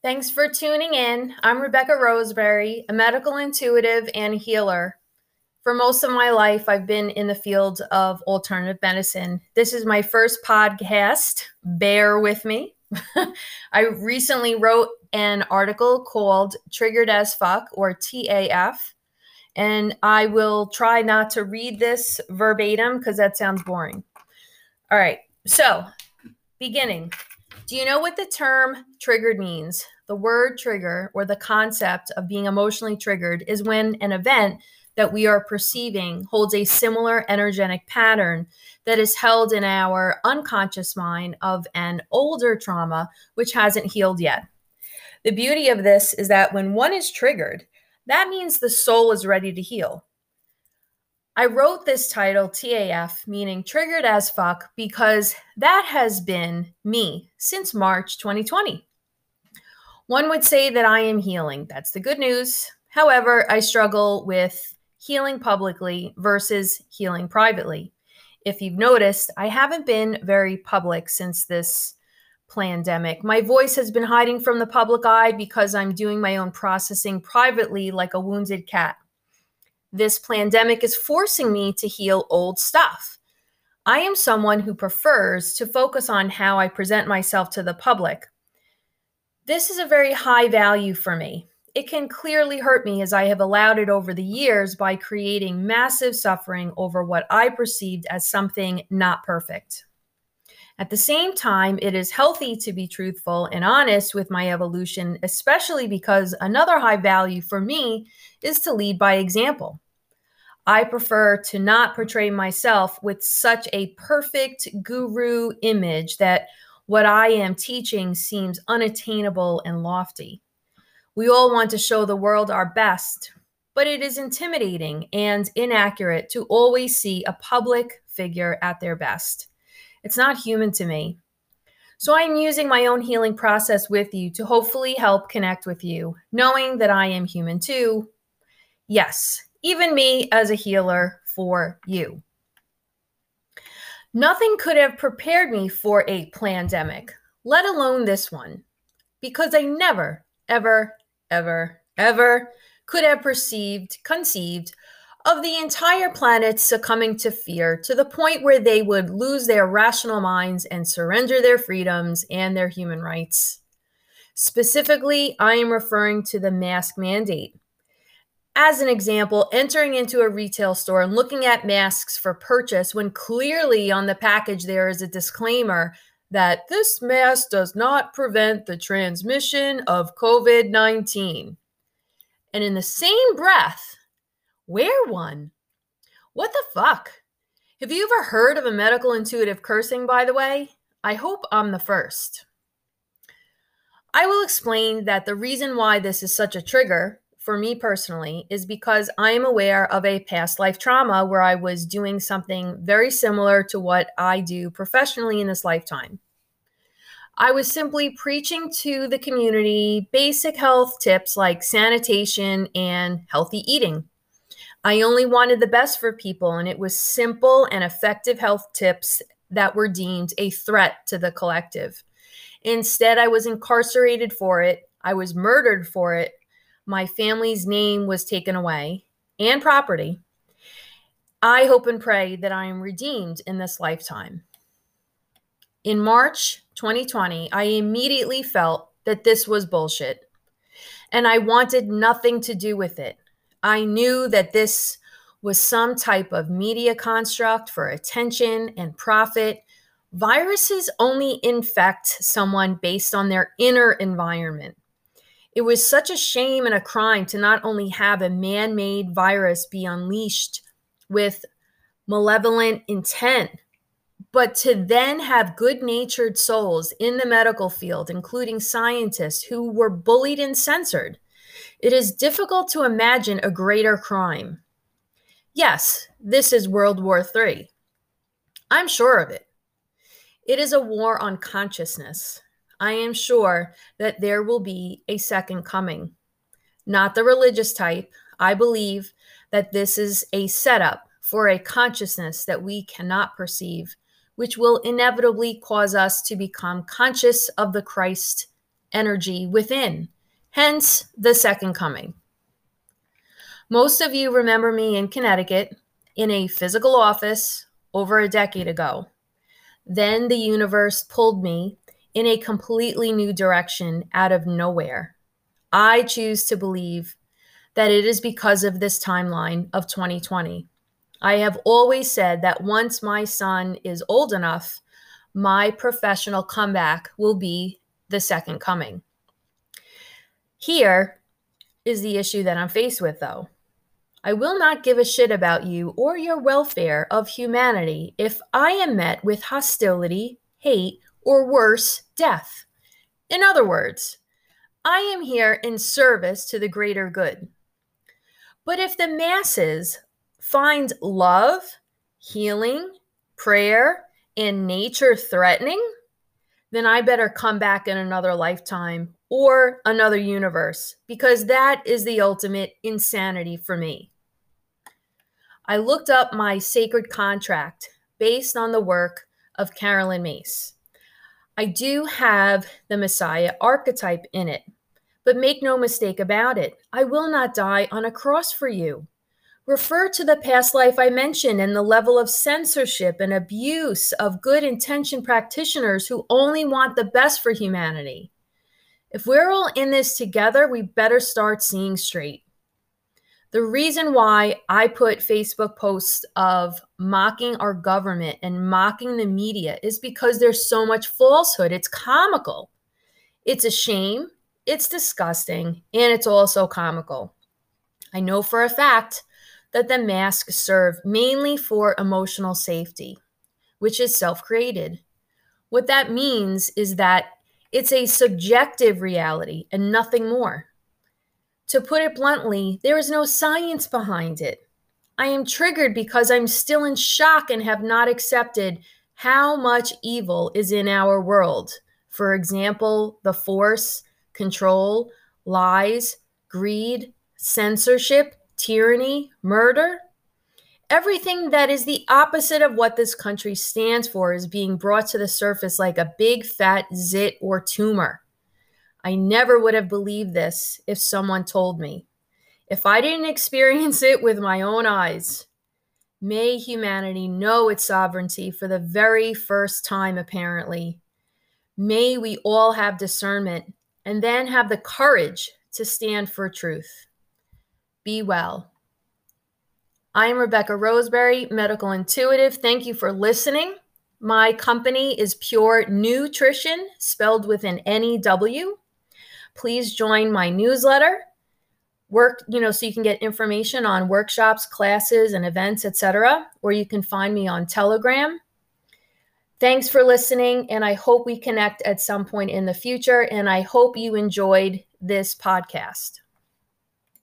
Thanks for tuning in. I'm Rebecca Roseberry, a medical intuitive and healer. For most of my life, I've been in the field of alternative medicine. This is my first podcast. Bear with me. I recently wrote an article called Triggered as Fuck or TAF, and I will try not to read this verbatim because that sounds boring. All right, so beginning. Do you know what the term triggered means? The word trigger or the concept of being emotionally triggered is when an event that we are perceiving holds a similar energetic pattern that is held in our unconscious mind of an older trauma which hasn't healed yet. The beauty of this is that when one is triggered, that means the soul is ready to heal. I wrote this title, TAF, meaning triggered as fuck, because that has been me since March 2020. One would say that I am healing. That's the good news. However, I struggle with healing publicly versus healing privately. If you've noticed, I haven't been very public since this pandemic. My voice has been hiding from the public eye because I'm doing my own processing privately like a wounded cat. This pandemic is forcing me to heal old stuff. I am someone who prefers to focus on how I present myself to the public. This is a very high value for me. It can clearly hurt me as I have allowed it over the years by creating massive suffering over what I perceived as something not perfect. At the same time, it is healthy to be truthful and honest with my evolution, especially because another high value for me is to lead by example. I prefer to not portray myself with such a perfect guru image that what I am teaching seems unattainable and lofty. We all want to show the world our best, but it is intimidating and inaccurate to always see a public figure at their best. It's not human to me. So I'm using my own healing process with you to hopefully help connect with you, knowing that I am human too. Yes, even me as a healer for you. Nothing could have prepared me for a pandemic, let alone this one, because I never, ever, ever, ever could have perceived, conceived of the entire planet succumbing to fear to the point where they would lose their rational minds and surrender their freedoms and their human rights. Specifically, I am referring to the mask mandate. As an example, entering into a retail store and looking at masks for purchase when clearly on the package there is a disclaimer that this mask does not prevent the transmission of COVID 19. And in the same breath, Wear one. What the fuck? Have you ever heard of a medical intuitive cursing, by the way? I hope I'm the first. I will explain that the reason why this is such a trigger for me personally is because I am aware of a past life trauma where I was doing something very similar to what I do professionally in this lifetime. I was simply preaching to the community basic health tips like sanitation and healthy eating. I only wanted the best for people, and it was simple and effective health tips that were deemed a threat to the collective. Instead, I was incarcerated for it, I was murdered for it, my family's name was taken away, and property. I hope and pray that I am redeemed in this lifetime. In March 2020, I immediately felt that this was bullshit, and I wanted nothing to do with it. I knew that this was some type of media construct for attention and profit. Viruses only infect someone based on their inner environment. It was such a shame and a crime to not only have a man made virus be unleashed with malevolent intent, but to then have good natured souls in the medical field, including scientists who were bullied and censored. It is difficult to imagine a greater crime. Yes, this is World War III. I'm sure of it. It is a war on consciousness. I am sure that there will be a second coming. Not the religious type. I believe that this is a setup for a consciousness that we cannot perceive, which will inevitably cause us to become conscious of the Christ energy within, hence the second coming. Most of you remember me in Connecticut in a physical office over a decade ago. Then the universe pulled me in a completely new direction out of nowhere. I choose to believe that it is because of this timeline of 2020. I have always said that once my son is old enough, my professional comeback will be the second coming. Here is the issue that I'm faced with, though. I will not give a shit about you or your welfare of humanity if I am met with hostility, hate, or worse, death. In other words, I am here in service to the greater good. But if the masses find love, healing, prayer, and nature threatening, then I better come back in another lifetime or another universe because that is the ultimate insanity for me. I looked up my sacred contract based on the work of Caroline Myss. I do have the Messiah archetype in it, but make no mistake about it, I will not die on a cross for you. Refer to the past life I mentioned and the level of censorship and abuse of good intention practitioners who only want the best for humanity. If we're all in this together, we better start seeing straight. The reason why I put Facebook posts of mocking our government and mocking the media is because there's so much falsehood. It's comical. It's a shame, it's disgusting, and it's also comical. I know for a fact that the masks serve mainly for emotional safety, which is self created. What that means is that it's a subjective reality and nothing more. To put it bluntly, there is no science behind it. I am triggered because I'm still in shock and have not accepted how much evil is in our world. For example, the force, control, lies, greed, censorship, tyranny, murder. Everything that is the opposite of what this country stands for is being brought to the surface like a big fat zit or tumor. I never would have believed this if someone told me. If I didn't experience it with my own eyes, may humanity know its sovereignty for the very first time, apparently. May we all have discernment and then have the courage to stand for truth. Be well. I am Rebecca Roseberry, medical intuitive. Thank you for listening. My company is Pure Newtrition, spelled with an N E W. Please join my newsletter. Work, you know, so you can get information on workshops, classes, and events, etc. Or you can find me on Telegram. Thanks for listening, and I hope we connect at some point in the future. And I hope you enjoyed this podcast.